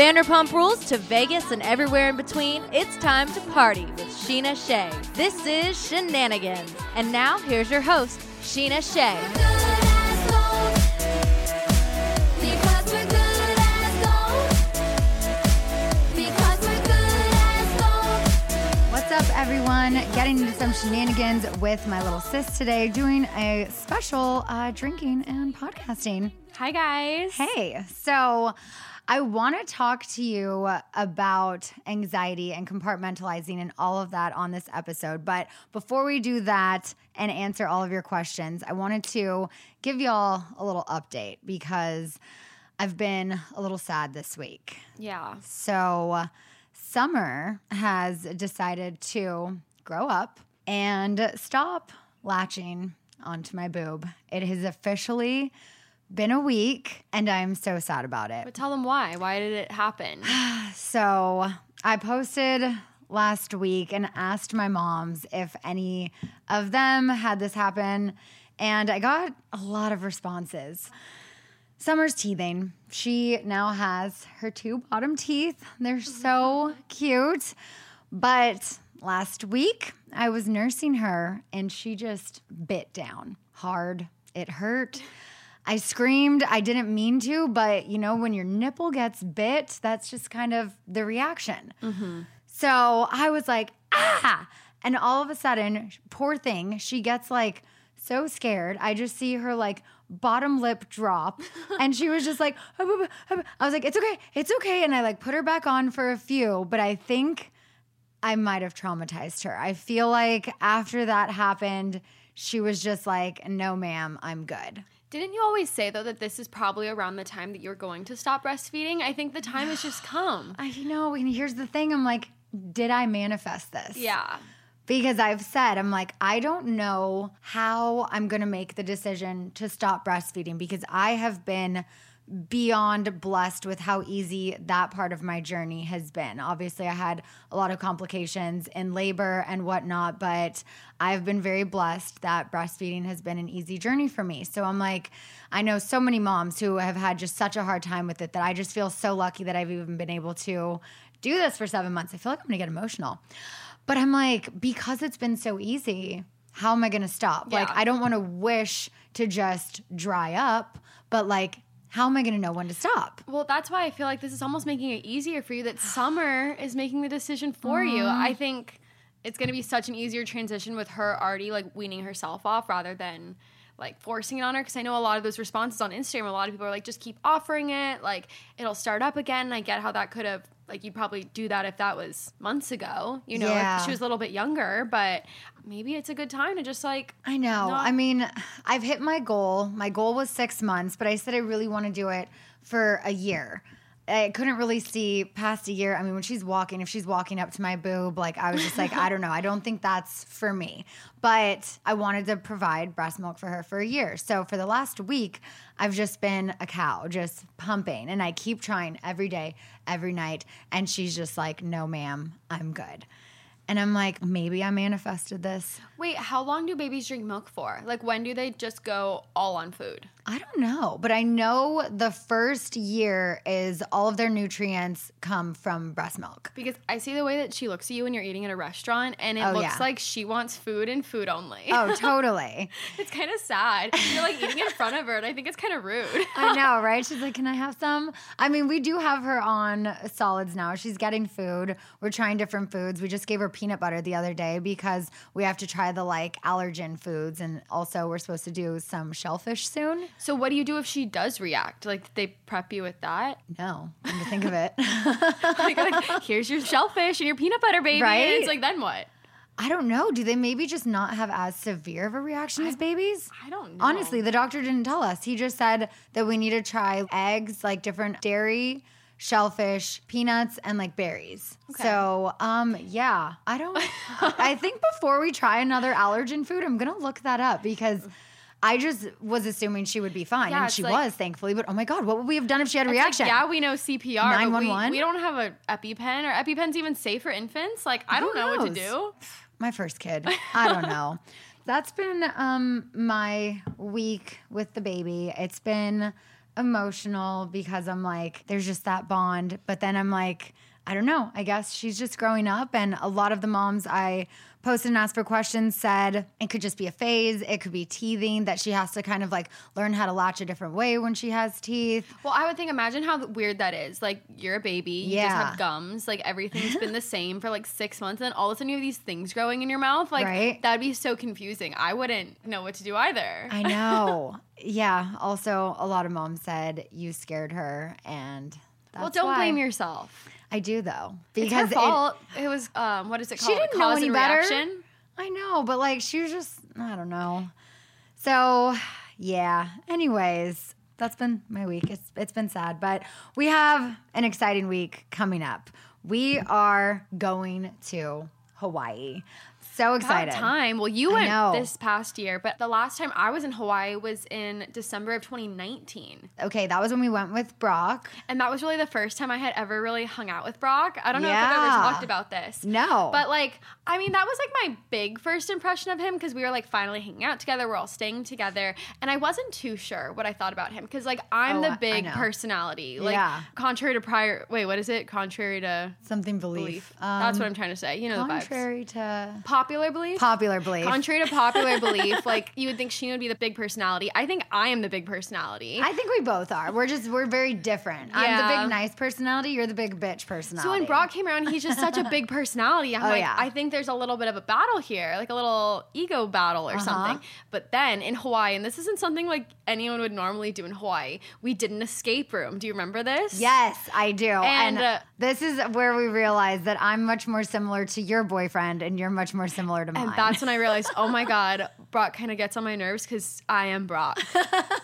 Vanderpump Rules to Vegas and everywhere in between, it's time to party with Scheana Shay. This is Scheananigans. And now, here's your host, Scheana Shay. What's up, everyone? Getting into some shenanigans with my little sis today, doing a special uh, drinking and podcasting. Hi, guys. Hey, so I want to talk to you about anxiety and compartmentalizing and all of that on this episode. But before we do that and answer all of your questions, I wanted to give y'all a little update because I've been a little sad this week. Yeah. So, Summer has decided to grow up and stop latching onto my boob. It has officially been a week and I'm so sad about it. But tell them why. Why did it happen? So, I posted last week and asked my moms if any of them had this happen, and I got a lot of responses. Summer's teething. She now has her two bottom teeth. They're so cute. But last week, I was nursing her and she just bit down hard. It hurt. I screamed. I didn't mean to, but you know, when your nipple gets bit, that's just kind of the reaction. So I was like, ah. And all of a sudden, poor thing, she gets like so scared. I just see her like bottom lip drop. and she was just like. I was like, it's okay, it's okay. And I like put her back on for a few, but I think I might have traumatized her. I feel like after that happened, she was just like, no, ma'am, I'm good. Didn't you always say, though, that this is probably around the time that you're going to stop breastfeeding? I think the time has just come. I know, and here's the thing I'm like, did I manifest this? Yeah. because I've said, I'm like, I don't know how I'm going to make the decision to stop breastfeeding because I have been beyond blessed with how easy that part of my journey has been. Obviously, I had a lot of complications in labor and whatnot, but I've been very blessed that breastfeeding has been an easy journey for me. So I'm like, I know so many moms who have had just such a hard time with it that I just feel so lucky that I've even been able to do this for seven months. I feel like I'm gonna get emotional. But I'm like, because it's been so easy, how am I to stop? Like, I don't want to wish to just dry up, but like, how am I going to know when to stop? Well, that's why I feel like this is almost making it easier for you that Summer is making the decision for you. I mm. think it's going to be such an easier transition with her already like weaning herself off rather than like forcing it on her because I know a lot of those responses on Instagram a lot of people are like just keep offering it like it'll start up again. I get how that could have like you'd probably do that if that was months ago, you know, Yeah. she was a little bit younger, but maybe it's a good time to just like I know. Not- I mean, I've hit my goal. My goal was six months, but I said I really want to do it for a year. I couldn't really see past a year. I mean, when she's walking, if she's walking up to my boob, like I was just like, I don't know. I don't think that's for me. But I wanted to provide breast milk for her for a year. So for the last week, I've just been a cow, just pumping. And I keep trying every day, every night. And she's just like, no, ma'am, I'm good. And I'm like, maybe I manifested this. Wait, how long do babies drink milk for? Like, when do they just go all on food? I don't know, but I know the first year is all of their nutrients come from breast milk. Because I see the way that she looks at you when you're eating at a restaurant, and it Oh, looks yeah. like she wants food and food only. Oh, totally. it's kind of sad. You're like eating in front of her, and I think it's kind of rude. I know, right? She's like, Can I have some? I mean, we do have her on solids now. She's getting food. We're trying different foods. We just gave her peanut butter the other day because we have to try the like allergen foods. And also, we're supposed to do some shellfish soon. So, what do you do if she does react? Like, they prep you with that? No, come to think of it. like, like, here's your shellfish and your peanut butter, baby. Right? And it's like, then what? I don't know. Do they maybe just not have as severe of a reaction as babies? I don't know. Honestly, the doctor didn't tell us. He just said that we need to try eggs, like different dairy, shellfish, peanuts, and like berries. So, um, yeah, I don't. I think before we try another allergen food, I'm gonna look that up because. I just was assuming she would be fine, Yeah, and she like- was, thankfully. But oh my god, what would we have done if she had a It's like, reaction? yeah, we know CPR. 911? We, don't have an EpiPen. Or EpiPen's even safe for infants. Like, I don't know what to do. my first kid. I don't know. That's been um, my week with the baby. It's been emotional because I'm like, there's just that bond. But then I'm like, I don't know. I guess she's just growing up. And a lot of the moms I posted and asked for questions said it could just be a phase. It could be teething, that she has to kind of like learn how to latch a different way when she has teeth. Well, I would think, imagine how weird that is. Like, you're a baby, you just Yeah. have gums, like, everything's been the same for like six months, and then all of a sudden you have these things growing in your mouth. Like, Right. that'd be so confusing. I wouldn't know what to do either. I know. yeah. Also, a lot of moms said you scared her. And that's well, don't why. blame yourself. I do though because it- fault. It, was, um, what is it called? she didn't know any better. reaction? I know, but like she was just I don't know. So yeah. Anyways, that's been my week. It's it's been sad, but we have an exciting week coming up. We are going to Hawaii. So excited. Time. Well, you went this past year, but the last time I was in Hawaii was in December of 2019. Okay, that was when we went with Brock. And that was really the first time I had ever really hung out with Brock. I don't know if I've ever talked about this. No. But like, I mean, that was like my big first impression of him because we were like finally hanging out together. We're all staying together. And I wasn't too sure what I thought about him because like I'm Oh, the big personality. Like, Yeah. contrary to prior, wait, what is it? Contrary to Something belief. belief. That's what Um, I'm trying to say. You know the vibes. Contrary to Popular belief? popular belief. Contrary to popular belief, like you would think Scheana would be the big personality. I think I am the big personality. I think we both are. We're just we're very different. I'm the big nice personality. You're the big bitch personality. so when Brock came around, he's just such a big personality. I'm Oh, like, yeah. I think there's a little bit of a battle here, like a little ego battle or Uh-huh. something. But then in Hawaii, and this isn't something like anyone would normally do in Hawaii, we did an escape room. Do you remember this? Yes, I do. And, And, uh, this is where we realize that I'm much more similar to your boyfriend and you're much more similar to mine. And that's when I realized, oh my God, Brock kind of gets on my nerves because I am Brock.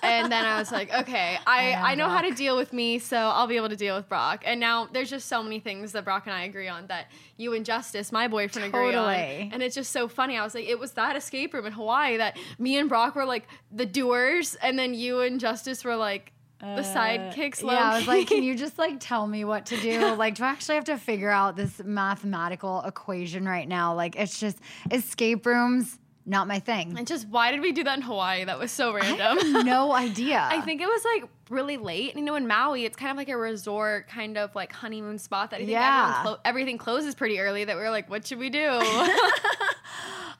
and then I was like, okay, I, am I, know how to deal with me, so I'll be able to deal with Brock. And now there's just so many things that Brock and I agree on that you and Justice, my boyfriend, agree Totally. on. And it's just so funny. I was like, it was that escape room in Hawaii that me and Brock were like the doers, and then you and Justice were like the sidekicks. Uh, yeah, I was like, can you just like tell me what to do? Like, do I actually have to figure out this mathematical equation right now? Like, it's just escape rooms, not my thing. and just why did we do that in Hawaii? That was so random. no idea. I think it was like really late. And, you know, in Maui, it's kind of like a resort, kind of like honeymoon spot that I think Yeah. clo- everything closes pretty early. That we were like, what should we do?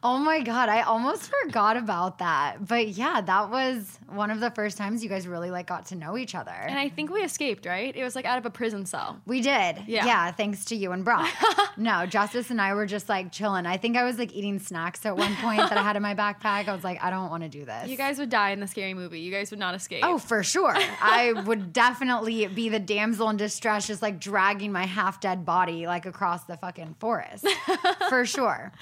Oh my god, I almost forgot about that. But yeah, that was one of the first times you guys really like got to know each other. and I think we escaped, right? It was like out of a prison cell. we did. Yeah. Yeah, thanks to you and Brock. no, Justice and I were just like chilling. I think I was like eating snacks at one point that I had in my backpack. I was like, I don't want to do this. You guys would die in the scary movie. You guys would not escape. Oh, for sure. I would definitely be the damsel in distress, just like dragging my half dead body like across the fucking forest. for sure.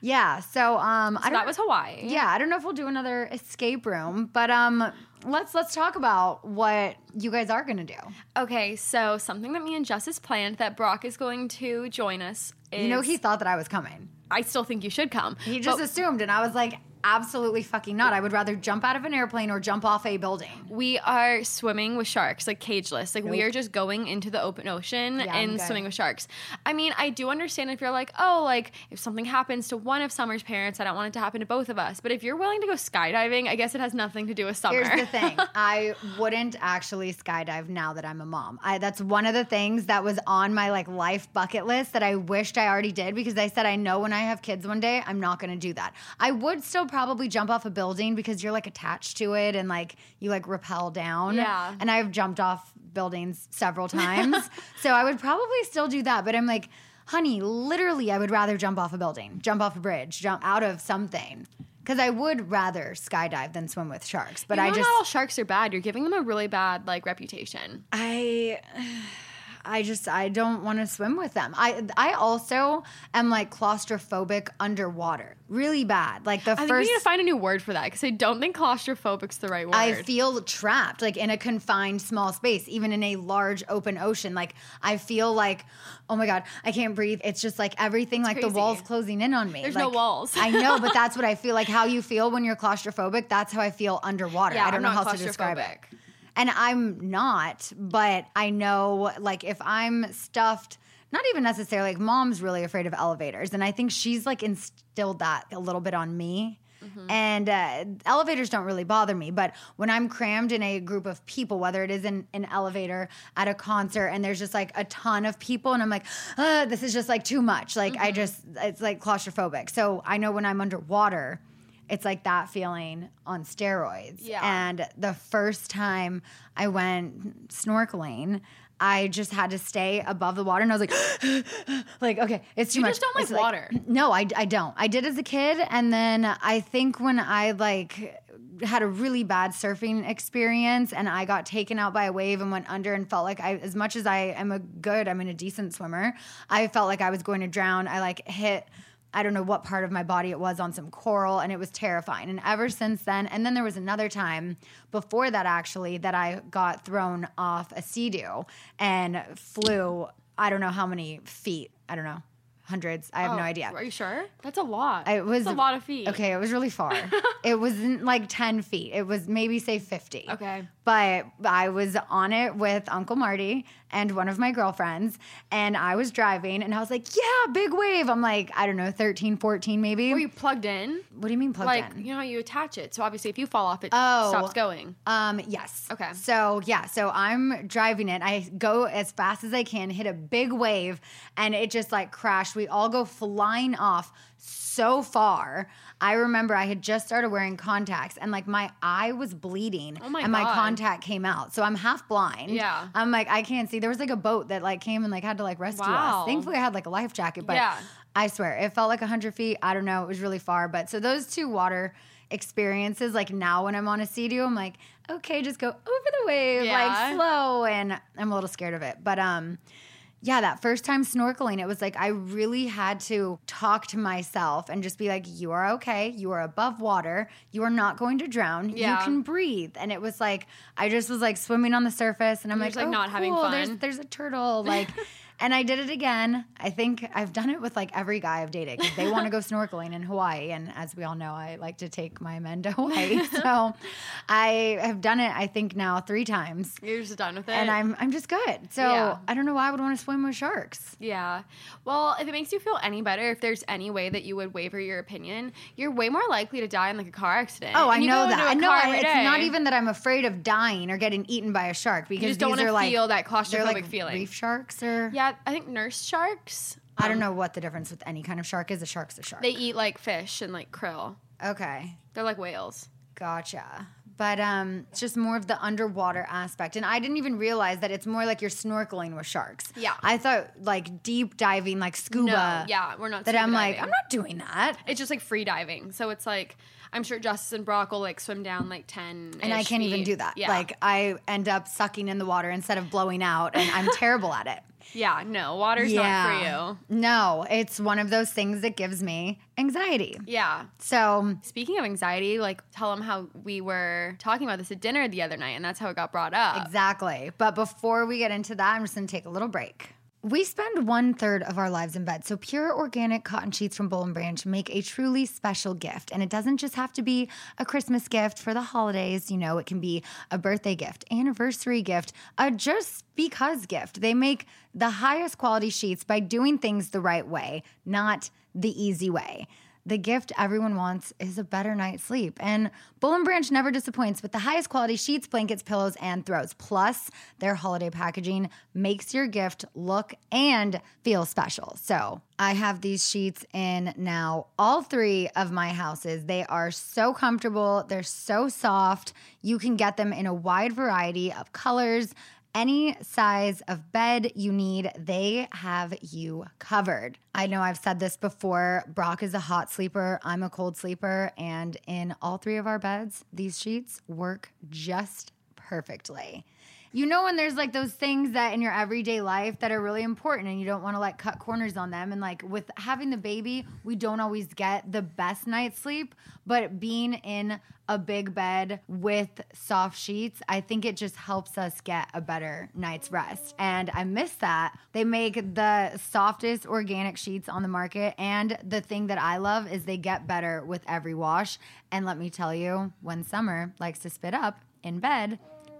Yeah. So um I so don't that was Hawaii. Yeah, I don't know if we'll do another escape room, but um let's let's talk about what you guys are gonna do. Okay, so something that me and Justice planned that Brock is going to join us. Is, You know, he thought that I was coming. I still think you should come. He just assumed, and I was like, absolutely fucking not. I would rather jump out of an airplane or jump off a building. We are swimming with sharks, like cageless. Like we are just going into the open ocean Yeah, I'm and good. swimming with sharks. I mean, I do understand if you're like, oh, like if something happens to one of Summer's parents, I don't want it to happen to both of us. But if you're willing to go skydiving, I guess it has nothing to do with Summer. Here's the thing. I wouldn't actually skydive now that I'm a mom. I, that's one of the things that was on my like life bucket list that I wished I already did because I said I know when I have kids one day I'm not going to do that. I would still probably jump off a building because you're like attached to it and like you like rappel down. Yeah. And I've jumped off buildings several times. so I would probably still do that, but I'm like honey, literally I would rather jump off a building, jump off a bridge, jump out of something. Cuz I would rather skydive than swim with sharks, but You I just not all sharks are bad. You're giving them a really bad like reputation. I I just I don't want to swim with them. I I also am like claustrophobic underwater. Really bad. Like the I think first we need to find a new word for that because I don't think claustrophobic's the right word. I feel trapped, like in a confined small space, even in a large open ocean. Like I feel like, oh my god, I can't breathe. It's just like everything, like the walls closing in on me. There's no walls. I know, but that's what I feel like. How you feel when you're claustrophobic? That's how I feel underwater. Yeah, I don't I'm know how to describe it. And I'm not, but I know, like, if I'm stuffed. Not even necessarily like mom's really afraid of elevators, and I think she's like instilled that a little bit on me. Mm-hmm. And uh, elevators don't really bother me, but when I'm crammed in a group of people, whether it is in an elevator at a concert and there's just like a ton of people, and I'm like, uh, this is just like too much. Like, Mm-hmm. I just, it's like claustrophobic. So I know when I'm underwater, it's like that feeling on steroids. Yeah. And the first time I went snorkeling, I just had to stay above the water, and I was like, like okay, it's too You much. just don't like It's water. no, I, I don't. I did as a kid, and then I think when I like had a really bad surfing experience, and I got taken out by a wave and went under, and felt like I, as much as I am a good, I'm in a decent swimmer, I felt like I was going to drown. I like hit. I don't know what part of my body it was on some coral, and it was terrifying. And ever since then, and then there was another time before that actually that I got thrown off a sea doo and flew. I don't know how many feet. I don't know, hundreds. I have no Oh, idea. Are you sure? That's a lot. It was That's a lot of feet. Okay, it was really far. it wasn't like ten feet. It was maybe say fifty. Okay. But I was on it with Uncle Marty and one of my girlfriends, and I was driving, and I was like, "Yeah, big wave." I'm like, I don't know, 13, 14 maybe. Were you plugged in? what do you mean plugged in? like in? you know how you attach it. So obviously, if you fall off, it Oh. stops going. Um, yes. Okay. So yeah, so I'm driving it. I go as fast as I can, hit a big wave, and it just like crashed. We all go flying off so far. I remember I had just started wearing contacts and like my eye was bleeding Oh my and my contact came out. So I'm half blind. Yeah. I'm like, I can't see. There was like a boat that like came and like had to like rescue Wow. us. Thankfully I had like a life jacket, but Yeah. I swear it felt like 100 feet. I don't know. It was really far. But so those two water experiences, like now when I'm on a sea I'm like, okay, just go over the wave, Yeah. like slow. And I'm a little scared of it. But um, yeah, that first time snorkeling, it was like I really had to talk to myself and just be like, you are okay. You are above water. You are not going to drown. Yeah. You can breathe. And it was like, I just was like swimming on the surface and I'm You're like, just, like, oh, not having cool, There's, fun. there's a turtle. Like, and I did it again. I think I've done it with like every guy I've dated. they want to go snorkeling in Hawaii. And as we all know, I like to take my men to Hawaii. so I have done it, I think now three times. You're just done with it. And I'm I'm just good. So Yeah. I don't know why I would want to swim with sharks. Yeah. Well, if it makes you feel any better, if there's any way that you would waver your opinion, you're way more likely to die in like a car accident. Oh, I know that. I know car I- every it's day. not even that I'm afraid of dying or getting eaten by a shark because just don't wanna are like feel that claustrophobic like feeling. Reef sharks or Yeah, I think nurse sharks. I um, don't know what the difference with any kind of shark is. A shark's a shark. They eat like fish and like krill. okay. They're like whales. Gotcha. But um, it's just more of the underwater aspect. And I didn't even realize that it's more like you're snorkeling with sharks. Yeah. I thought like deep diving, like scuba. No, yeah, we're not. That I'm like, diving. I'm not doing that. It's just like free diving. So it's like I'm sure Justice and Brock will like swim down like ten. And I can't even do that. Yeah. Like I end up sucking in the water instead of blowing out, and I'm terrible at it. Yeah, no, water's not for you. No, it's one of those things that gives me anxiety. Yeah. So Speaking of anxiety, like tell them how we were talking about this at dinner the other night, and that's how it got brought up. Exactly. But before we get into that, I'm just going to take a little break. We spend one third of our lives in bed, so pure organic cotton sheets from Boll and Branch make a truly special gift. And it doesn't just have to be a Christmas gift for the holidays. You know, it can be a birthday gift, anniversary gift, a just because gift. They make the highest quality sheets by doing things the right way, not the easy way. The gift everyone wants is a better night's sleep. And Boll and Branch never disappoints with the highest quality sheets, blankets, pillows, and throws. Plus, their holiday packaging makes your gift look and feel special. So, I have these sheets in now all three of my houses. They are so comfortable, they're so soft. You can get them in a wide variety of colors any size of bed you need, they have you covered. I know I've said this before. Brock is a hot sleeper, I'm a cold sleeper, and in all three of our beds, these sheets work just perfectly. You know, when there's like those things that in your everyday life that are really important and you don't want to like cut corners on them. And like with having the baby, we don't always get the best night's sleep, but being in a big bed with soft sheets, I think it just helps us get a better night's rest. And I miss that. They make the softest organic sheets on the market. And the thing that I love is they get better with every wash. And let me tell you, when summer likes to spit up in bed,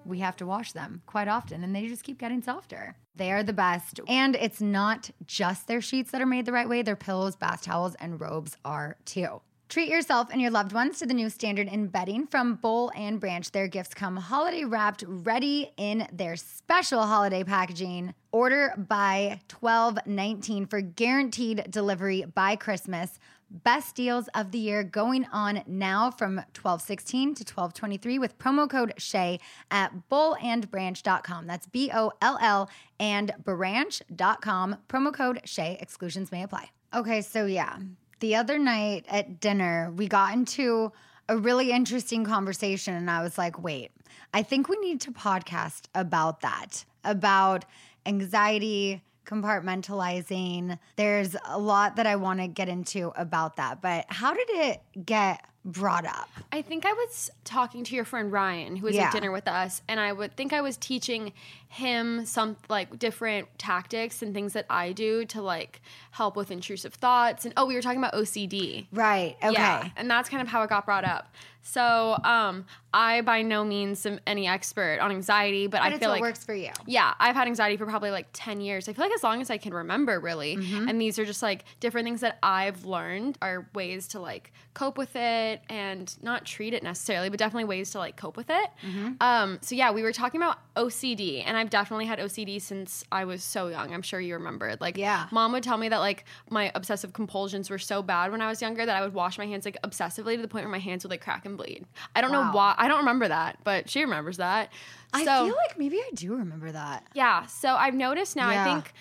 we have to wash them quite often and they just keep getting softer. They are the best. And it's not just their sheets that are made the right way, their pillows, bath towels, and robes are too. Treat yourself and your loved ones to the new standard in bedding from Boll and Branch. Their gifts come holiday wrapped, ready in their special holiday packaging. Order by 1219 for guaranteed delivery by Christmas. Best deals of the year going on now from 1216 to 1223 with promo code Shay at bollandbranch.com. That's B O L L and branch.com. Promo code Shay. Exclusions may apply. Okay, so yeah, the other night at dinner, we got into a really interesting conversation, and I was like, wait, I think we need to podcast about that, about anxiety compartmentalizing. There's a lot that I want to get into about that. But how did it get brought up? I think I was talking to your friend Ryan, who was Yeah. at dinner with us, and I would think I was teaching him some like different tactics and things that I do to like help with intrusive thoughts. And oh, we were talking about OCD. Right. Okay. Yeah, and that's kind of how it got brought up. So, um, I by no means am any expert on anxiety, but, But I it's feel what like works for you. yeah, I've had anxiety for probably like 10 years. I feel like as long as I can remember, really. Mm-hmm. And these are just like different things that I've learned are ways to like cope with it and not treat it necessarily, but definitely ways to like cope with it. Mm-hmm. Um, so, yeah, we were talking about OCD, and I've definitely had OCD since I was so young. I'm sure you remember. Like, Yeah. mom would tell me that like my obsessive compulsions were so bad when I was younger that I would wash my hands like obsessively to the point where my hands would like crack and bleed. I don't Wow. know why. I don't remember that, but she remembers that. So, I feel like maybe I do remember that. yeah. So I've noticed now, Yeah. I think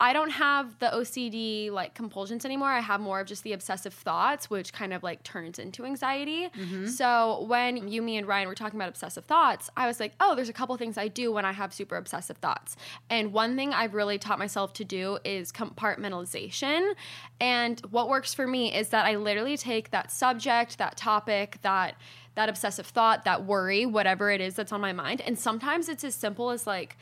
I don't have the OCD like compulsions anymore. I have more of just the obsessive thoughts, which kind of like turns into anxiety. Mm-hmm. So when you, me, and Ryan were talking about obsessive thoughts, I was like, oh, there's a couple things I do when I have super obsessive thoughts. And one thing I've really taught myself to do is compartmentalization. And what works for me is that I literally take that subject, that topic, that that obsessive thought, that worry, whatever it is that's on my mind. And sometimes it's as simple as like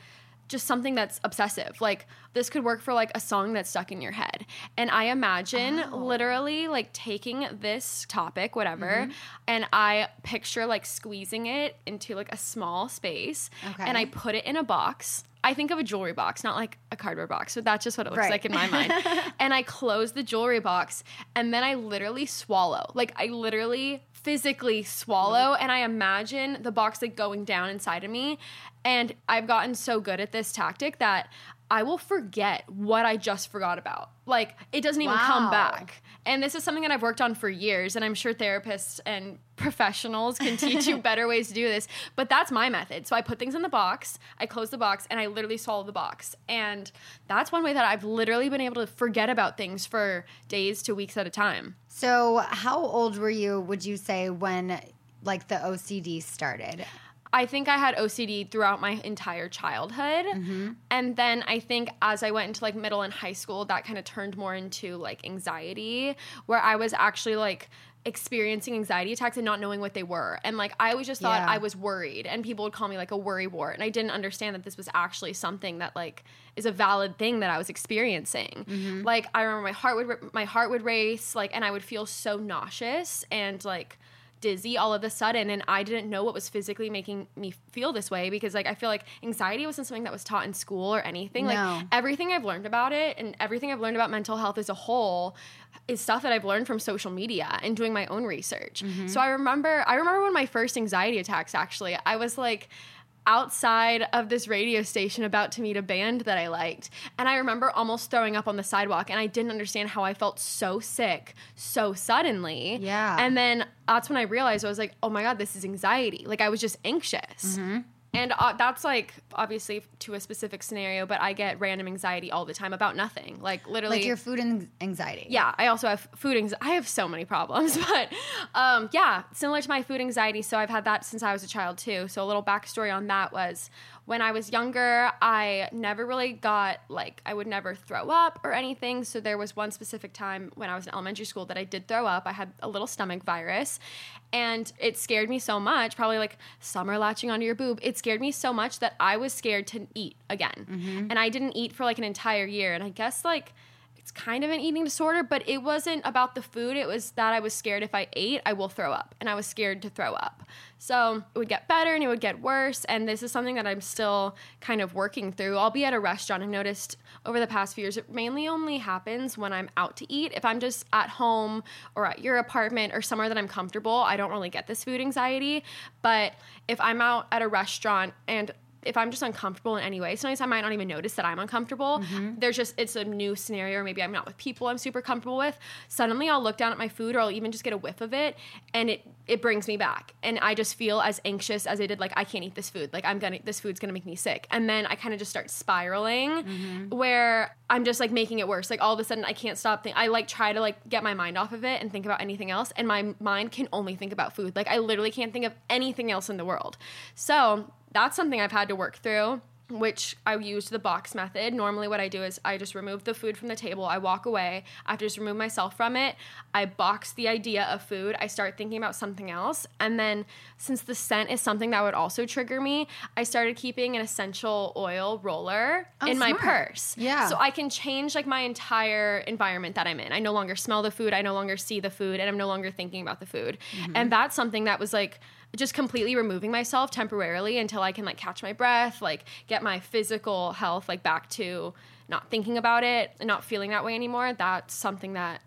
just something that's obsessive. Like this could work for like a song that's stuck in your head. And I imagine Oh. literally like taking this topic, whatever, Mm-hmm. and I picture like squeezing it into like a small space Okay. and I put it in a box. I think of a jewelry box, not like a cardboard box, but that's just what it looks Right. like in my mind. and I close the jewelry box and then I literally swallow. Like I literally physically swallow and I imagine the box like going down inside of me. And I've gotten so good at this tactic that I will forget what I just forgot about. Like it doesn't even come back. And this is something that I've worked on for years, and I'm sure therapists and professionals can teach you better ways to do this. But that's my method. So I put things in the box, I close the box, and I literally swallow the box. And that's one way that I've literally been able to forget about things for days to weeks at a time. So, how old were you, would you say, when like the OCD started? I think I had OCD throughout my entire childhood. And then I think as I went into like middle and high school, that kind of turned more into like anxiety, where I was actually like experiencing anxiety attacks and not knowing what they were. And like I always just thought Yeah. I was worried and people would call me like a worry wart. And I didn't understand that this was actually something that like is a valid thing that I was experiencing. Mm-hmm. Like I remember my heart would my heart would race like and I would feel so nauseous and like dizzy all of a sudden and I didn't know what was physically making me feel this way because like I feel like anxiety wasn't something that was taught in school or anything No. like everything I've learned about it and everything I've learned about mental health as a whole is stuff that I've learned from social media and doing my own research. Mm-hmm. So I remember I remember when my first anxiety attacks actually I was like outside of this radio station about to meet a band that I liked. And I remember almost throwing up on the sidewalk and I didn't understand how I felt so sick so suddenly. Yeah. And then that's when I realized I was like, oh my God, this is anxiety. Like I was just anxious. Mm-hmm. And uh, that's like obviously to a specific scenario, but I get random anxiety all the time about nothing. Like literally. Like your food and anxiety. Yeah, I also have food anxiety. I have so many problems, but um, yeah, similar to my food anxiety. So I've had that since I was a child too. So a little backstory on that was when I was younger, I never really got like I would never throw up or anything. So there was one specific time when I was in elementary school that I did throw up. I had a little stomach virus, and it scared me so much. Probably like summer latching onto your boob. It scared me so much that I was scared to eat again, mm-hmm. and I didn't eat for like an entire year. And I guess like it's kind of an eating disorder, but it wasn't about the food. It was that I was scared if I ate, I will throw up. And I was scared to throw up. So it would get better and it would get worse. And this is something that I'm still kind of working through. I'll be at a restaurant. I've noticed over the past few years, it mainly only happens when I'm out to eat. If I'm just at home or at your apartment or somewhere that I'm comfortable, I don't really get this food anxiety. But if I'm out at a restaurant and if I'm just uncomfortable in any way, sometimes I might not even notice that I'm uncomfortable. Mm-hmm. There's just it's a new scenario, or maybe I'm not with people I'm super comfortable with. Suddenly I'll look down at my food or I'll even just get a whiff of it and it it brings me back. And I just feel as anxious as I did, like I can't eat this food. Like I'm gonna this food's gonna make me sick. And then I kind of just start spiraling mm-hmm. where I'm just like making it worse. Like all of a sudden I can't stop think I like try to like get my mind off of it and think about anything else. And my mind can only think about food. Like I literally can't think of anything else in the world. So that's something I've had to work through, which I used the box method. Normally, what I do is I just remove the food from the table, I walk away. I have to just remove myself from it. I box the idea of food, I start thinking about something else. And then, since the scent is something that would also trigger me, I started keeping an essential oil roller oh, in my smart. purse. Yeah. So I can change like my entire environment that I'm in. I no longer smell the food, I no longer see the food, and I'm no longer thinking about the food. Mm-hmm. And that's something that was like just completely removing myself temporarily until I can like catch my breath, like get my physical health like back to not thinking about it and not feeling that way anymore. That's something that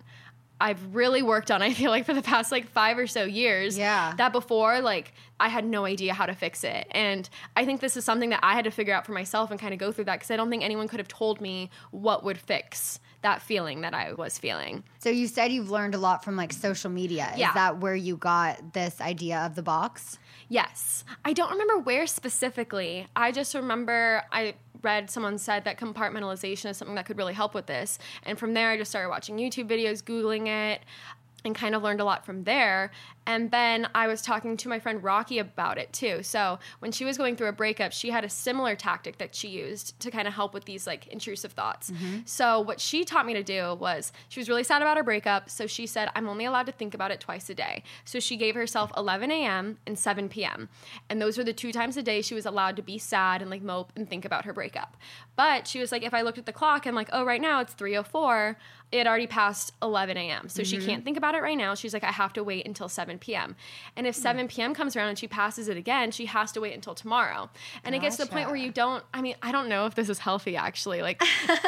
I've really worked on, I feel like, for the past like five or so years. Yeah. That before, like, I had no idea how to fix it. And I think this is something that I had to figure out for myself and kind of go through that because I don't think anyone could have told me what would fix that feeling that I was feeling. So you said you've learned a lot from like social media. Yeah. Is that where you got this idea of the box? Yes. I don't remember where specifically. I just remember I read someone said that compartmentalization is something that could really help with this. And from there, I just started watching YouTube videos, Googling it, and kind of learned a lot from there. And then I was talking to my friend Rocky about it too. So when she was going through a breakup, she had a similar tactic that she used to kind of help with these like intrusive thoughts. Mm-hmm. So what she taught me to do was she was really sad about her breakup. So she said, I'm only allowed to think about it twice a day. So she gave herself 11 a.m. and 7 p.m. And those were the two times a day she was allowed to be sad and like mope and think about her breakup. But she was like, if I looked at the clock, I'm like, oh, right now it's 304. It already passed 11 a.m. So she mm-hmm. can't think about it right now. She's like, I have to wait until 7 p.m. And if 7 p.m. comes around and she passes it again, she has to wait until tomorrow. And it gets to the point where you don't, I mean, I don't know if this is healthy actually. Like,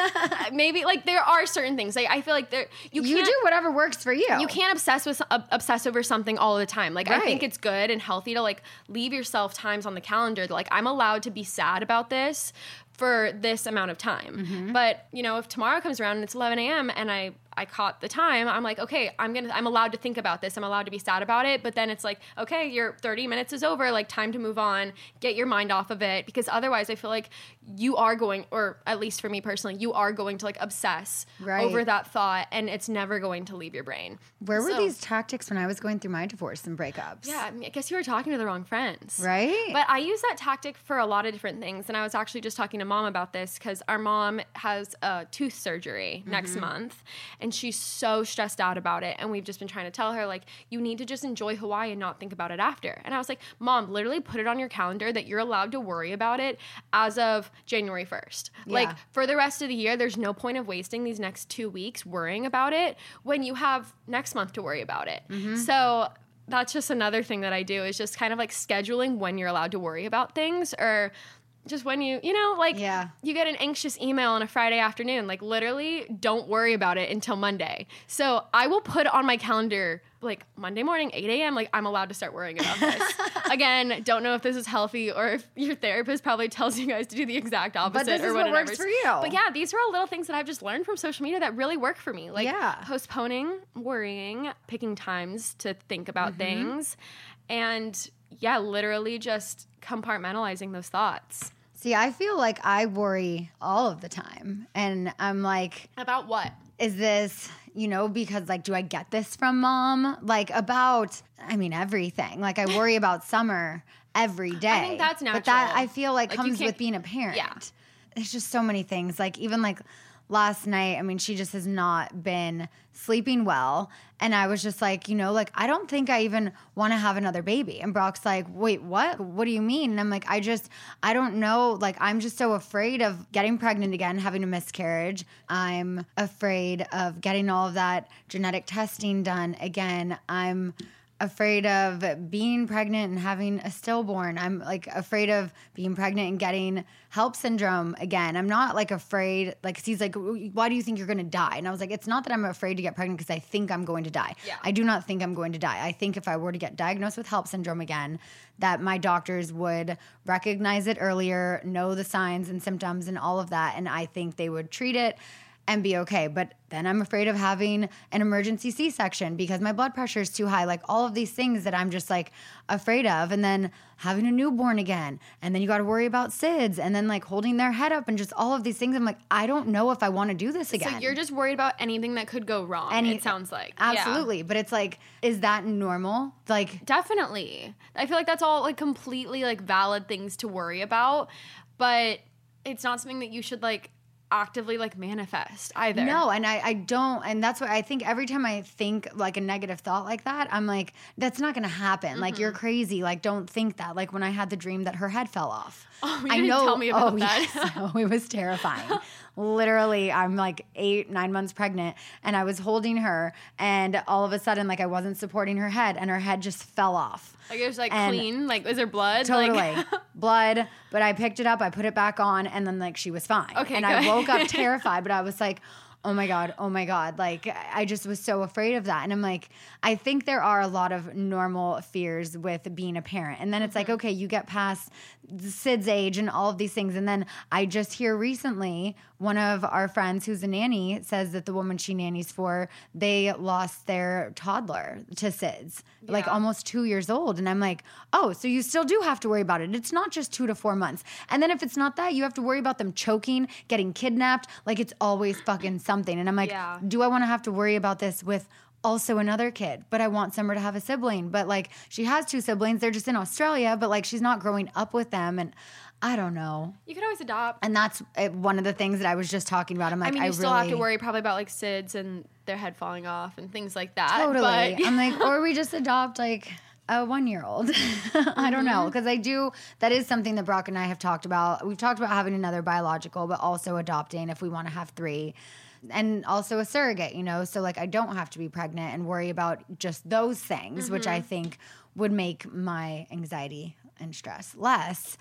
maybe like there are certain things. Like, I feel like there, you You do whatever works for you. you can't obsess with uh, obsess over something all the time. Like I think it's good and healthy to like leave yourself times on the calendar. that, Like I'm allowed to be sad about this for this amount of time. Mm-hmm. But you know, if tomorrow comes around and it's 11 a.m. and I I caught the time, I'm like, okay, I'm gonna I'm allowed to think about this. I'm allowed to be sad about it. But then it's like, okay, your 30 minutes is over. Like time to move on. Get your mind off of it because otherwise, I feel like you are going, or at least for me personally, you are going to like obsess Right. over that thought, and it's never going to leave your brain. Where were these tactics when I was going through my divorce and breakups? Yeah, I, mean, I guess you were talking to the wrong friends. Right? But I use that tactic for a lot of different things. And I was actually just talking to mom about this because our mom has a tooth surgery next mm-hmm. month. And and she's so stressed out about it. And we've just been trying to tell her, like, you need to just enjoy Hawaii and not think about it after. And I was like, Mom, literally put it on your calendar that you're allowed to worry about it as of January 1st. Like, for the rest of the year, there's no point of wasting these next two weeks worrying about it when you have next month to worry about it. Mm-hmm. So that's just another thing that I do is just kind of like scheduling when you're allowed to worry about things or just when you, you know, like Yeah. you get an anxious email on a Friday afternoon, like literally don't worry about it until Monday. So I will put on my calendar like Monday morning, 8 a.m., like I'm allowed to start worrying about this. Again, don't know if this is healthy or if your therapist probably tells you guys to do the exact opposite but this or is what works for you. But yeah, these are all little things that I've just learned from social media that really work for me. Like Yeah. postponing, worrying, picking times to think about Mm-hmm. things, and yeah, literally just compartmentalizing those thoughts. See, I feel like I worry all of the time. And I'm like, About what? is this, you know, because like, do I get this from mom? Like, about, I mean, everything. Like, I worry about summer every day. I think that's But that natural. I feel like, Like, comes with being a parent. Yeah. There's just so many things. Like, even like last night, I mean, she just has not been sleeping well. And I was just like, you know, like, I don't think I even want to have another baby. And Brock's like, wait, what? What do you mean? And I'm like, I just, I don't know. Like, I'm just so afraid of getting pregnant again, having a miscarriage. I'm afraid of getting all of that genetic testing done again. I'm afraid of being pregnant and having a stillborn. I'm like afraid of being pregnant and getting HELLP syndrome again. I'm not like afraid, like, he's like, why do you think you're gonna die? And I was like, it's not that I'm afraid to get pregnant because I think I'm going to die. Yeah. I do not think I'm going to die. I think if I were to get diagnosed with HELLP syndrome again, that my doctors would recognize it earlier, know the signs and symptoms and all of that. And I think they would treat it and be okay. But then I'm afraid of having an emergency C section because my blood pressure is too high. Like all of these things that I'm just like afraid of. And then having a newborn again. And then you got to worry about SIDS and then like holding their head up and just all of these things. I'm like, I don't know if I want to do this again. So you're just worried about anything that could go wrong. Any- it sounds like Yeah. Absolutely. But it's like, is that normal? Like, Definitely. I feel like that's all like completely like valid things to worry about, but it's not something that you should like actively like manifest either. No, and I, I don't, and that's why I think every time I think like a negative thought like that, I'm like, that's not gonna happen. Like Mm-hmm. you're crazy. Like don't think that. Like when I had the dream that her head fell off. Oh, you I didn't know. tell me about oh, that. yes. Oh, it was terrifying. Literally, I'm like eight, nine months pregnant, and I was holding her, and all of a sudden, like I wasn't supporting her head, and her head just fell off. Like it was like And- clean. Like is there blood? Totally. Like, Blood, but I picked it up, I put it back on, and then like she was fine. Okay, And I woke up terrified, but I was like, oh my God, oh my God. Like I just was so afraid of that. And I'm like, I think there are a lot of normal fears with being a parent. And then it's Mm-hmm. like, okay, you get past SIDS age and all of these things. And then I just hear recently one of our friends who's a nanny says that the woman she nannies for, they lost their toddler to SIDS, like almost two years old. And I'm like, oh, so you still do have to worry about it. It's not just two to four months. And then if it's not that, you have to worry about them choking, getting kidnapped. Like it's always fucking something. And I'm like, Yeah. do I want to have to worry about this with also another kid? But I want Summer to have a sibling. But like she has two siblings. They're just in Australia, but like she's not growing up with them. And I don't know. you could always adopt. And that's uh, one of the things that I was just talking about. I'm like, I mean, you I still really, have to worry probably about like SIDS and their head falling off and things like that. Totally. But I'm like, or we just adopt like a one year old. I don't know. Because I do, that is something that Brock and I have talked about. We've talked about having another biological, but also adopting if we want to have three. And also a surrogate, you know? So, like, I don't have to be pregnant and worry about just those things, which I think would make my anxiety and stress less.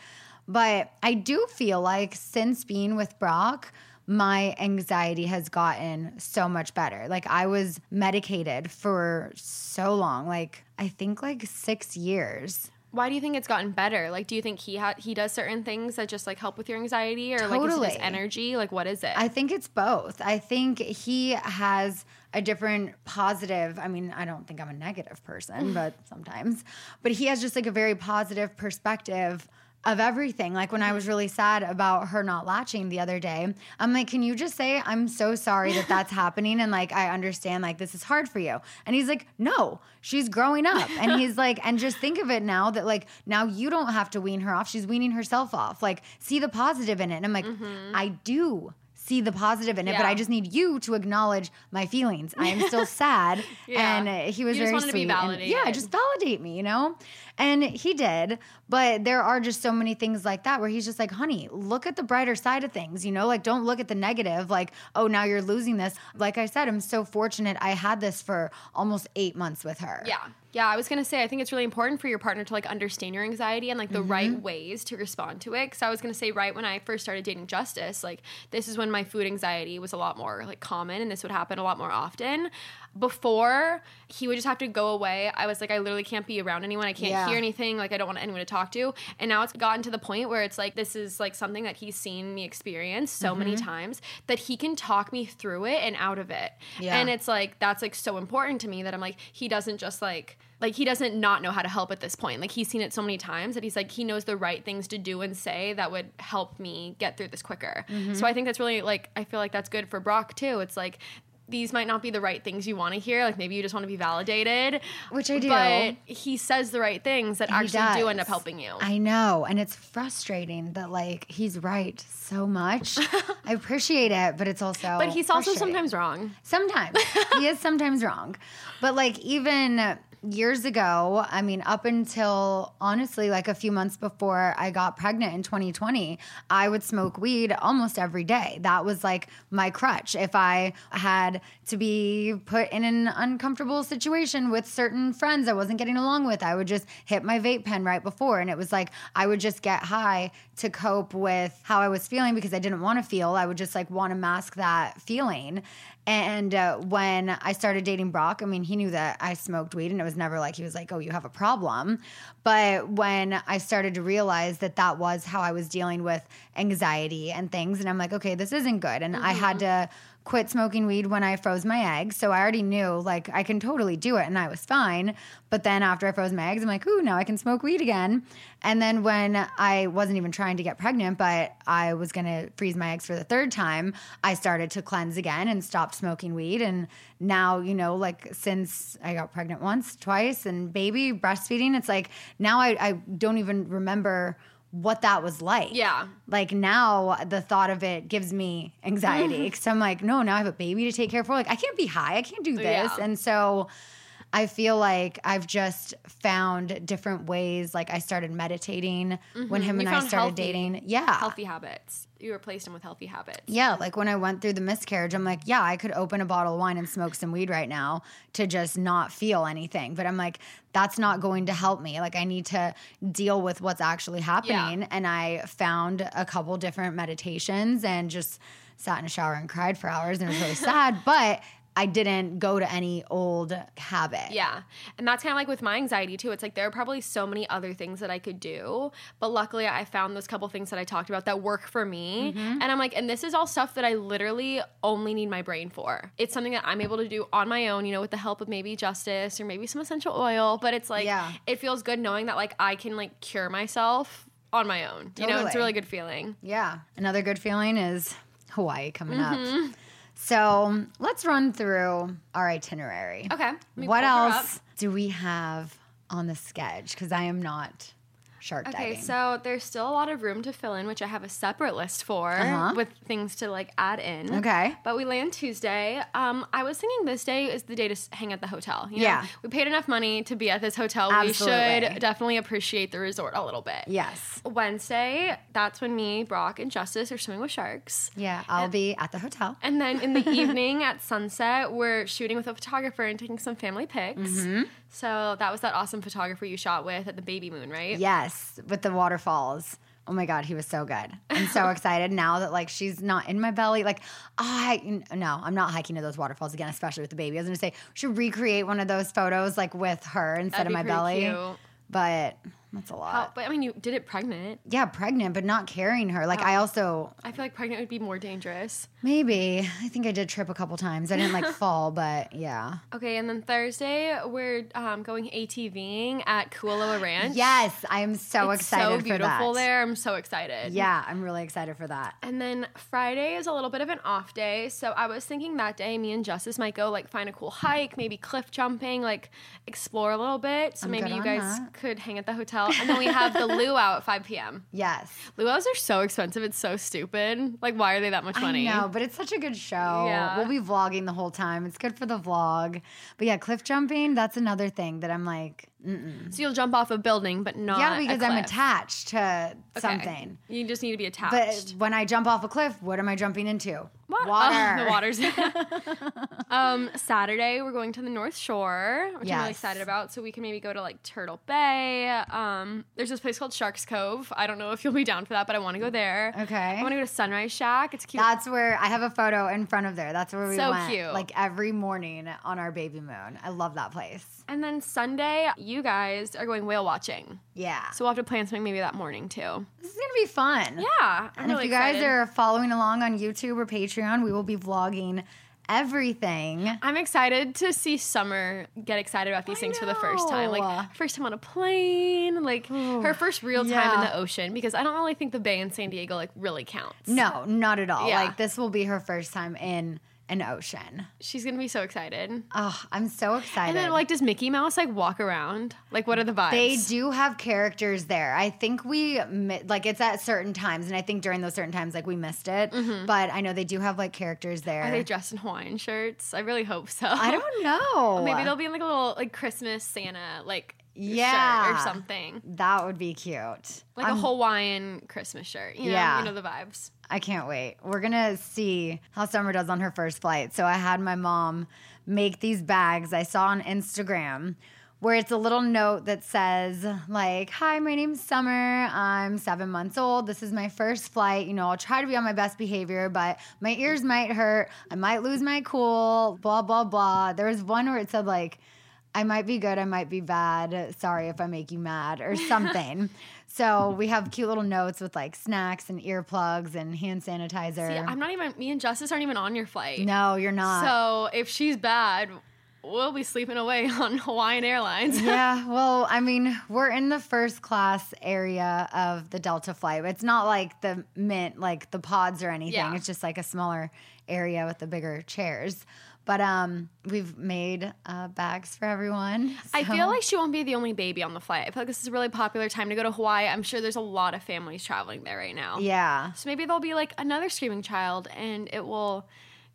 But I do feel like since being with Brock, my anxiety has gotten so much better. Like I was medicated for so long, like I think like 6 years. why do you think it's gotten better? Like, do you think he ha- he does certain things that just like help with your anxiety, or like Totally. his energy? Like, what is it? I think it's both. I think he has a different positive. I mean, I don't think I'm a negative person, but sometimes. But he has just like a very positive perspective of everything. Like when I was really sad about her not latching the other day, I'm like, "Can you just say I'm so sorry that that's happening and like I understand like this is hard for you." And he's like, "No, she's growing up." And he's like, "And just think of it now that like now you don't have to wean her off. She's weaning herself off. Like see the positive in it." And I'm like, mm-hmm. "I do." See the positive in it, but I just need you to acknowledge my feelings. I am still sad. Yeah. And he was You just very to be sweet. and- yeah, just validate me, you know? And he did. But there are just so many things like that where he's just like, honey, look at the brighter side of things, you know? Like, don't look at the negative, like, oh, now you're losing this. Like I said, I'm so fortunate. I had this for almost eight months with her. Yeah. Yeah, I was gonna say I think it's really important for your partner to like understand your anxiety and like the mm-hmm. right ways to respond to it. Because I was gonna say right when I first started dating Justice, like this is when my food anxiety was a lot more like common, and this would happen a lot more often. Before he would just have to go away. I was like, I literally can't be around anyone. I can't Yeah. hear anything. Like I don't want anyone to talk to. And now it's gotten to the point where it's like this is like something that he's seen me experience so many times that he can talk me through it and out of it. Yeah. And it's like that's like so important to me that I'm like he doesn't just like like he doesn't not know how to help at this point. Like he's seen it so many times that he's like he knows the right things to do and say that would help me get through this quicker. Mm-hmm. So I think that's really like I feel like that's good for Brock too. It's like these might not be the right things you want to hear. Like maybe you just want to be validated, Which I do. But he says the right things that He actually do end up helping you. I know. And it's frustrating that, like, he's right so much. I appreciate it, but it's also. but he's also sometimes wrong. Sometimes he is sometimes wrong, but like even years ago, I mean, up until honestly, like a few months before I got pregnant in 2020, I would smoke weed almost every day. That was like my crutch. If I had to be put in an uncomfortable situation with certain friends I wasn't getting along with, I would just hit my vape pen right before. And it was like I would just get high to cope with how I was feeling because I didn't want to feel. I would just like want to mask that feeling. And uh, when I started dating Brock, I mean, he knew that I smoked weed, and it was never like he was like, "Oh, you have a problem." But when I started to realize that that was how I was dealing with anxiety and things, and I'm like, "Okay, this isn't good," and I had mm-hmm. to quit smoking weed when I froze my eggs. So I already knew like I can totally do it and I was fine. But then after I froze my eggs, I'm like, ooh, now I can smoke weed again. And then when I wasn't even trying to get pregnant, but I was gonna freeze my eggs for the third time, I started to cleanse again and stopped smoking weed. And now, you know, like since I got pregnant once, twice, and baby breastfeeding, it's like now I, I don't even remember what that was like. Yeah. Like now the thought of it gives me anxiety because I'm like, no, now I have a baby to take care of. Like I can't be high. I can't do this. Yeah. And so I feel like I've just found different ways. Like I started meditating when him Mm-hmm. You and I started healthy- dating. Yeah. Healthy habits. You replaced them with healthy habits. Yeah, like when I went through the miscarriage, I'm like, yeah, I could open a bottle of wine and smoke some weed right now to just not feel anything. But I'm like, that's not going to help me. Like, I need to deal with what's actually happening. And I found a couple different meditations and just sat in a shower and cried for hours and it was really sad. But I didn't go to any old habit. Yeah. And that's kind of like with my anxiety too. It's like there are probably so many other things that I could do, but luckily I found those couple things that I talked about that work for me. Mm-hmm. And I'm like, and this is all stuff that I literally only need my brain for. It's something that I'm able to do on my own, you know, with the help of maybe justice or maybe some essential oil, but it's like Yeah. it feels good knowing that like I can like cure myself on my own. You know, it's a really good feeling. Yeah. Another good feeling is Hawaii coming Mm-hmm. up. So let's run through our itinerary. Okay. What else do we have on the sketch? Because I am not shark Okay, diving. so there's still a lot of room to fill in, which I have a separate list for Uh-huh. with things to like add in. Okay. But we land Tuesday. Um, I was thinking this day is the day to hang at the hotel. You know, Yeah. We paid enough money to be at this hotel. Absolutely. We should definitely appreciate the resort a little bit. yes. Wednesday, that's when me, Brock, and Justice are swimming with sharks. Yeah, I'll be at the hotel. And then in the evening at sunset, we're shooting with a photographer and taking some family pics. Mm-hmm. So that was that awesome photographer you shot with at the baby moon, right? Yes, with the waterfalls. Oh my God, he was so good. I'm so excited now that like she's not in my belly. Like, I no, I'm not hiking to those waterfalls again, especially with the baby. I was gonna say we should recreate one of those photos like with her instead of my belly. cute. But that's a lot. How, but I mean, you did it pregnant. yeah, pregnant, but not carrying her. Like I also I feel like pregnant would be more dangerous. maybe I think I did trip a couple times. I didn't like fall, but yeah. Okay, and then Thursday we're um, going ATVing at Kualoa Ranch. Yes, I am so it's excited so for beautiful there. I'm so excited. Yeah, I'm really excited for that. And then Friday is a little bit of an off day, so I was thinking that day me and Justice might go like find a cool hike, maybe cliff jumping, like explore a little bit. So I'm maybe you guys that. could hang at the hotel hotel, and then we have the luau at 5 p.m. Yes. Luau's are so expensive. It's so stupid. Like, why are they that much money? I know, but it's such a good show. Yeah. We'll be vlogging the whole time. It's good for the vlog. But yeah, cliff jumping, that's another thing that I'm like, mm-mm. So you'll jump off a building, but not. yeah, a because I'm attached to Okay. something. You just need to be attached. But when I jump off a cliff, what am I jumping into? What? Water. Oh, the water's. um, Saturday we're going to the North Shore, which I'm really excited about. So we can maybe go to like Turtle Bay. Um, there's this place called Sharks Cove. I don't know if you'll be down for that, but I want to go there. Okay. I want to go to Sunrise Shack. It's cute. That's where I have a photo in front of there. That's where we So went. cute. Like every morning on our baby moon. I love that place. And then Sunday, you guys are going whale watching. Yeah. So we'll have to plan something maybe that morning too. this is gonna be fun. Yeah. I'm And really if you guys are following along on YouTube or Patreon, we will be vlogging everything. I'm excited to see Summer get excited about these I things for the first time. Like first time on a plane, like her first real time in the ocean because I don't really think the bay in San Diego like really counts. No, not at all. Yeah. Like this will be her first time in an ocean. She's to be so excited. Oh, I'm so excited. And then like does Mickey Mouse like walk around? Like what are the vibes? They do have characters there. I think we like it's at certain times, and I think during those certain times, like we missed it. But I know they do have like characters there. Mm-hmm. Are they dressed in Hawaiian shirts? I really hope so. I don't know. Maybe they'll be in like a little like Christmas Santa like Yeah. shirt or something. That would be cute. Like a Hawaiian Christmas shirt. You know, Yeah. you know the vibes. I can't wait. We're gonna see how Summer does on her first flight. So I had my mom make these bags I saw on Instagram where it's a little note that says, like, hi, my name's Summer. I'm seven months old. This is my first flight. You know, I'll try to be on my best behavior, but my ears might hurt. I might lose my cool, blah, blah, blah. There was one where it said, like, I might be good, I might be bad. Sorry if I make you mad or something. so we have cute little notes with like snacks and earplugs and hand sanitizer. See, I'm not even me and Justice aren't even on your flight. no, you're not. So if she's bad, we'll be sleeping away on Hawaiian Airlines. yeah, well, I mean, we're in the first class area of the Delta flight. It's not like the mint, like the pods or anything. Yeah. It's just like a smaller area with the bigger chairs. But um, we've made uh, bags for everyone. I feel like she won't be the only baby on the flight. I feel like this is a really popular time to go to Hawaii. I'm sure there's a lot of families traveling there right now. yeah. So maybe there'll be like another screaming child and it will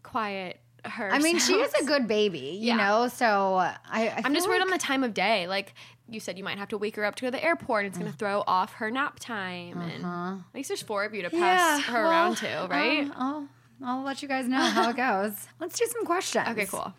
quiet her. I mean, she is a good baby, you Yeah. know. So I, I I'm just feel worried like- on the time of day. Like you said, you might have to wake her up to go to the airport. And it's going to throw off her nap time. And at least there's four of you to pass Uh-huh. Yeah, her well, around to, right? um, I'll, I'll let you guys know how it goes. Let's do some questions. okay, cool.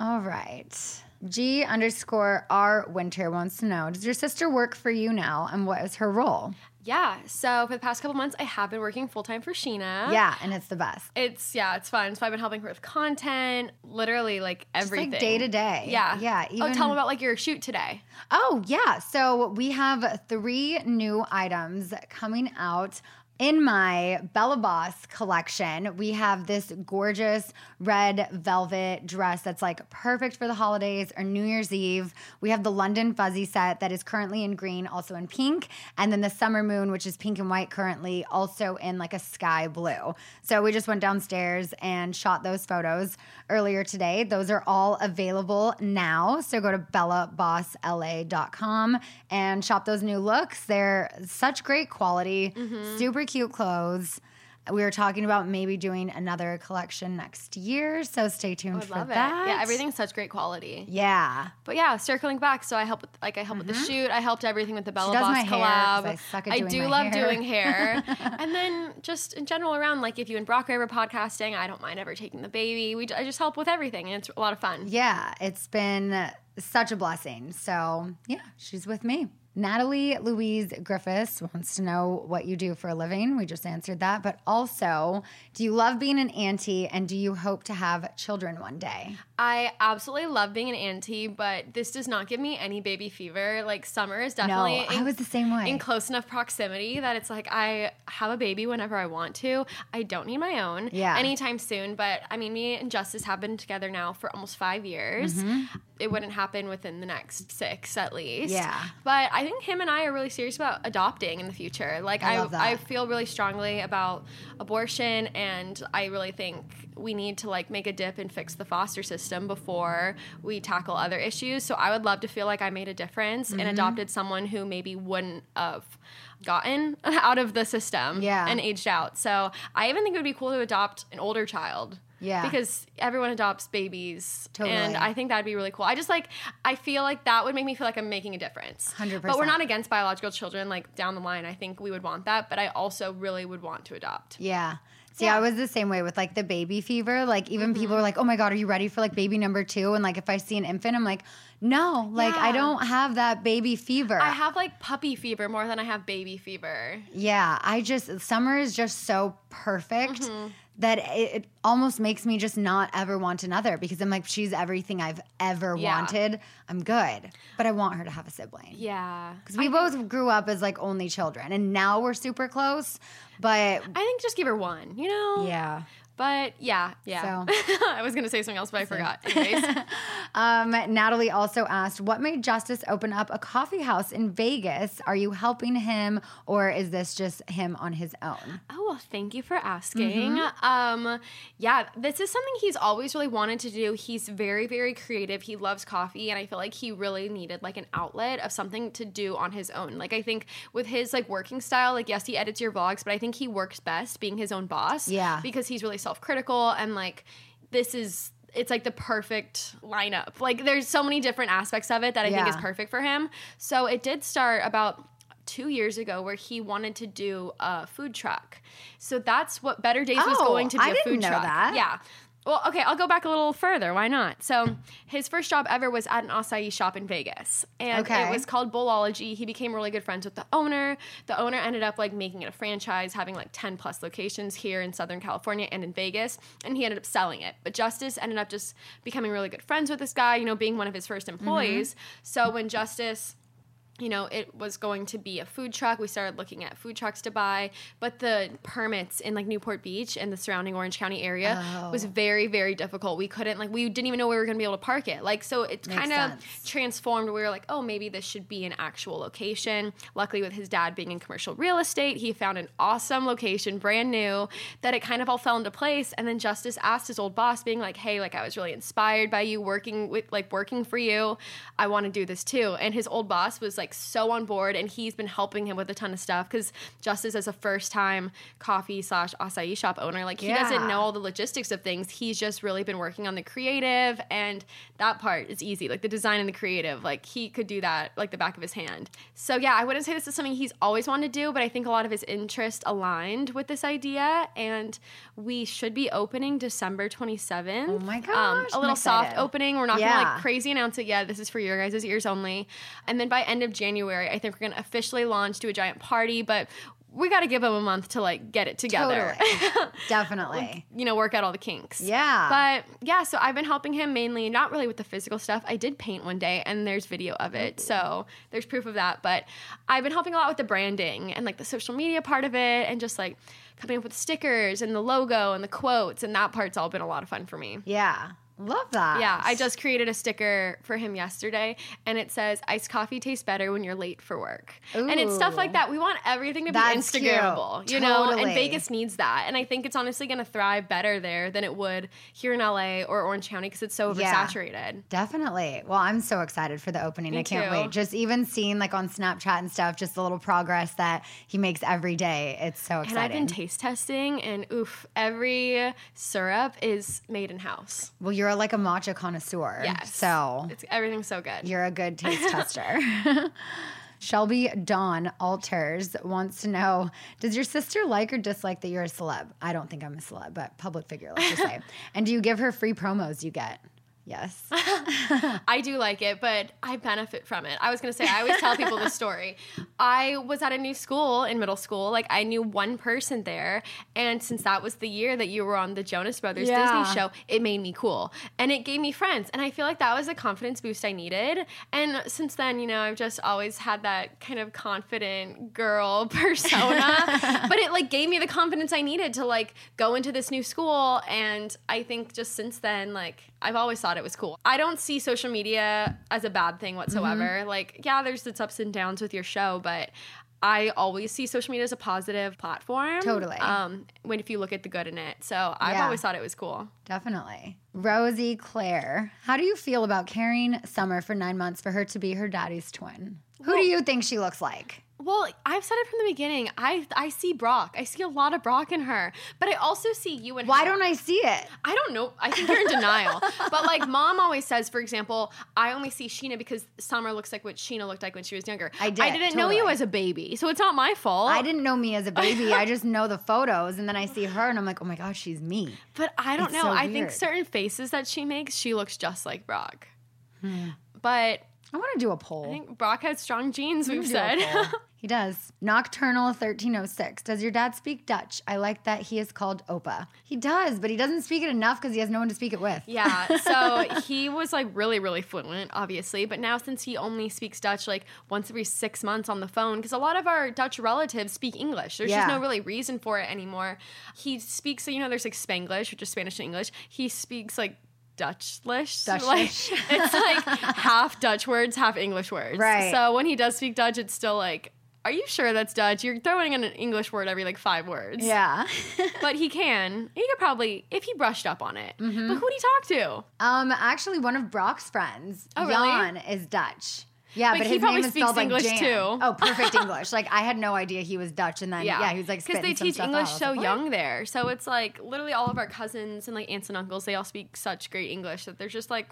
All right. G underscore R Winter wants to know Does your sister work for you now and what is her role? Yeah. So for the past couple months, I have been working full time for Scheana. Yeah, and it's the best. It's yeah, it's fun. So I've been helping her with content, literally like Just everything, like day to day. Yeah, Yeah. oh, tell even- them about like your shoot today. Oh, yeah. So we have three new items coming out. In my Bella Boss collection, we have this gorgeous red velvet dress that's like perfect for the holidays or New Year's Eve. We have the London Fuzzy set that is currently in green, also in pink. And then the Summer Moon, which is pink and white currently, also in like a sky blue. So we just went downstairs and shot those photos earlier today. Those are all available now. So go to bellabosla.com and shop those new looks. They're such great quality, Mm-hmm. super cute clothes. We were talking about maybe doing another collection next year, so stay tuned I for that. it. Yeah, everything's such great quality. Yeah. But yeah, circling back, so I help with like I help with the shoot. I helped everything with the Bella Mm-hmm. does Boss my hair, collab. I doing do love hair. doing hair. and then just in general around, like if you and Brock are ever podcasting, I don't mind ever taking the baby. We I just help with everything, and it's a lot of fun. Yeah, it's been such a blessing. So, yeah, she's with me. Natalie Louise Griffiths wants to know what you do for a living. We just answered that. But also, do you love being an auntie and do you hope to have children one day? I absolutely love being an auntie, but this does not give me any baby fever. Like summer is definitely no. I was the same way. in close enough proximity that it's like I have a baby whenever I want to. I don't need my own Yeah. anytime soon. But I mean, me and Justice have been together now for almost five years. Mm-hmm. It wouldn't happen within the next six at least. Yeah. But I think him and I are really serious about adopting in the future. Like I I. I feel really strongly about abortion, and I really think we need to like make a dip and fix the foster system system before we tackle other issues. So I would love to feel like I made a difference Mm-hmm. and adopted someone who maybe wouldn't have gotten out of the system Yeah. and aged out. So I even think it would be cool to adopt an older child. Yeah. Because everyone adopts babies. Totally. And I think that'd be really cool. I just like, I feel like that would make me feel like I'm making a difference. 100%. But we're not against biological children. Like down the line, I think we would want that. But I also really would want to adopt. Yeah. See, Yeah. I was the same way with like the baby fever. Like, even people were like, oh my God, are you ready for like baby number two? And like, if I see an infant, I'm like, no, like, I don't have that baby fever. I have like puppy fever more than I have baby fever. yeah. I just, summer is just so perfect Mm-hmm. That it, it almost makes me just not ever want another because I'm like, she's everything I've ever Yeah. wanted. I'm good. But I want her to have a sibling. Yeah. Because we both grew up as like only children and now we're super close. But I think just give her one, you know? yeah. But yeah, yeah. So- I was gonna say something else, but I forgot. Anyways. Um, Natalie also asked, "What made Justice open up a coffee house in Vegas? Are you helping him, or is this just him on his own?" Oh well, thank you for asking. Um, yeah, this is something he's always really wanted to do. He's very, very creative. He loves coffee, and I feel like he really needed like an outlet of something to do on his own. Like I think with his like working style, like yes, he edits your vlogs, but I think he works best being his own boss. Yeah. because he's really self-critical and like this is. It's like the perfect lineup. Like, there's so many different aspects of it that I think is perfect for him. So, it did start about two years ago where he wanted to do a food truck. So that's what Better Days was Oh, going to be I a food know truck. that. Yeah. Well, okay, I'll go back a little further. Why not? So his first job ever was at an acai shop in Vegas. And Okay. it was called Bowlology. He became really good friends with the owner. The owner ended up like making it a franchise, having like 10 plus locations here in Southern California and in Vegas. And he ended up selling it. But Justice ended up just becoming really good friends with this guy, you know, being one of his first mm-hmm. employees. So when Justice you know, it was going to be a food truck. We started looking at food trucks to buy, but the permits in like Newport Beach and the surrounding Orange County area Oh. was very, very difficult. We couldn't like we didn't even know we were going to be able to park it. Like so, Makes kind of transformed. We were like, oh, maybe this should be an actual location. Luckily, with his dad being in commercial real estate, he found an awesome location, brand new, that it kind of all fell into place. And then Justice asked his old boss, being like, hey, like I was really inspired by you working with like working for you. I want to do this too. And his old boss was like so on board, and he's been helping him with a ton of stuff because Justice, is a first time coffee slash acai shop owner, like he doesn't know all the logistics of things. He's just really been working on the creative, and that part is easy. Like the design and the creative, like he could do that like the back of his hand. So yeah, I wouldn't say this is something he's always wanted to do, but I think a lot of his interest aligned with this idea, and we should be opening December twenty seventh. Oh my um, gosh, a I'm little soft excited. opening. We're not gonna like crazy announce it yet. This is for your guys' ears only. And then by end of January, I think we're gonna officially launch, do a giant party, but we got to give them a month to like get it together. Totally. Definitely. you know, work out all the kinks. Yeah. But yeah, so I've been helping him mainly, not really with the physical stuff. I did paint one day and there's video of it. So there's proof of that. But I've been helping a lot with the branding and like the social media part of it and just like coming up with stickers and the logo and the quotes. And that part's all been a lot of fun for me. Yeah. Love that. Yeah, I just created a sticker for him yesterday, and it says "Iced coffee tastes better when you're late for work," and it's stuff like that. We want everything to be That's Instagrammable, cute. you know. And Vegas needs that, and I think it's honestly going to thrive better there than it would here in LA or Orange County because it's so Yeah. oversaturated. Definitely. Well, I'm so excited for the opening. Me I can't too. wait. Just even seeing like on Snapchat and stuff, just the little progress that he makes every day. It's so exciting. And I've been taste testing, and oof, every syrup is made in house. well, you're like a matcha connoisseur. Yes, So it's everything's so good. you're a good taste tester. Shelby Dawn Alters wants to know Does your sister like or dislike that you're a celeb? I don't think I'm a celeb, but public figure, let's just say. And do you give her free promos you get? Yes. I do like it, but I benefit from it. I was gonna say, I always tell people the story. I was at a new school in middle school. Like I knew one person there, and since that was the year that you were on the Jonas Brothers Yeah. Disney show, it made me cool, and it gave me friends. And I feel like that was a confidence boost I needed. And since then, you know, I've just always had that kind of confident girl persona. but it like gave me the confidence I needed to like go into this new school. And I think just since then, like I've always thought it was cool. I don't see social media as a bad thing whatsoever. Like, yeah, there's its ups and downs with your show, but I always see social media as a positive platform. Totally. Um, when if you look at the good in it. So I've Yeah. always thought it was cool. Definitely. Rosie Claire, how do you feel about carrying Summer for nine months for her to be her daddy's twin? Who do you think she looks like? Well, I've said it from the beginning. I I see Brock. I see a lot of Brock in her, but I also see you and her Why her. don't I see it? I don't know. I think you're in denial. But like mom always says, for example, I only see Scheana because Summer looks like what Scheana looked like when she was younger. I did, I didn't know you as a baby, so it's not my fault. I didn't know me as a baby. I just know the photos, and then I see her, and I'm like, oh my gosh, she's me. But I don't It's know. so I think certain faces that she makes, she looks just like Brock. Hmm. But I want to do a poll. I think Brock has strong genes, we've said. he does. Nocturnal 1306. Does your dad speak Dutch? I like that he is called Opa. He does, but he doesn't speak it enough because he has no one to speak it with. Yeah, so he was like really, really fluent, obviously. But now, since he only speaks Dutch like once every six months on the phone, because a lot of our Dutch relatives speak English, there's Yeah. just no really reason for it anymore. He speaks, you know, there's like Spanglish, which is Spanish and English. He speaks like Dutchlish. Like, it's like half Dutch words, half English words. Right. So when he does speak Dutch, it's still like, are you sure that's Dutch? You're throwing in an English word every like five words. Yeah. But he can. He could probably, if he brushed up on it. Mm-hmm. But who'd he talk to? um, actually, one of Brock's friends, Oh, really? Jan, is Dutch. Yeah, But but, he his probably name is speaks spelled like English, Jan. too. Oh, perfect English. Like I had no idea he was Dutch, and then yeah, he was like because they teach English. So like, young there. So it's like literally all of our cousins and like aunts and uncles, they all speak such great English that they're just like,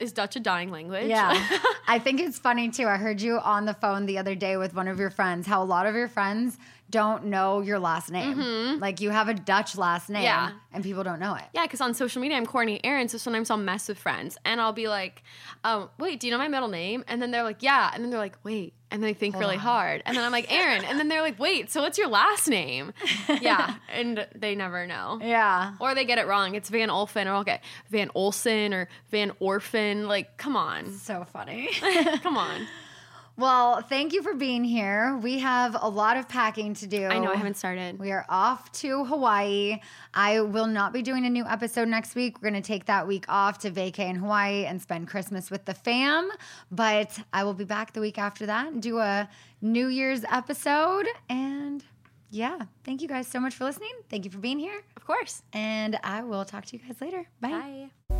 is Dutch a dying language? Yeah. I think it's funny too. I heard you on the phone the other day with one of your friends, how a lot of your friends don't know your last name. Like you have a Dutch last name Yeah. and people don't know it. Yeah, because on social media I'm Cortney Aaron, so sometimes I'll mess with friends and I'll be like, um, "Wait, do you know my middle name?" And then they're like, "Yeah," and then they're like, "Wait," and they think really hard, and then I'm like, "Aaron," and then they're like, "Wait, so what's your last name?" yeah, and they never know. Yeah. Or they get it wrong. It's Van Olfen, or I'll get Van Olsen or Van Orphan. Like, come on, So funny. come on. well, thank you for being here. We have a lot of packing to do. I know I haven't started. We are off to Hawaii. I will not be doing a new episode next week. We're going to take that week off to vacay in Hawaii and spend Christmas with the fam. But I will be back the week after that and do a New Year's episode. And yeah, thank you guys so much for listening. Thank you for being here. Of course. And I will talk to you guys later. Bye. Bye.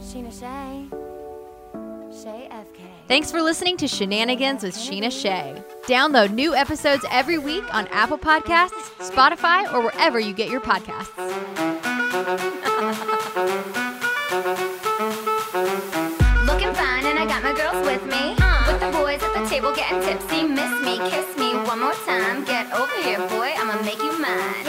Scheana Shay. Shay FK. Thanks for listening to Scheananigans with Scheana Shay. Download new episodes every week on Apple Podcasts, Spotify, or wherever you get your podcasts. Looking fine, and I got my girls with me. Uh-huh. With the boys at the table getting tipsy. Miss me, kiss me one more time. Get over here, boy, I'ma make you mine.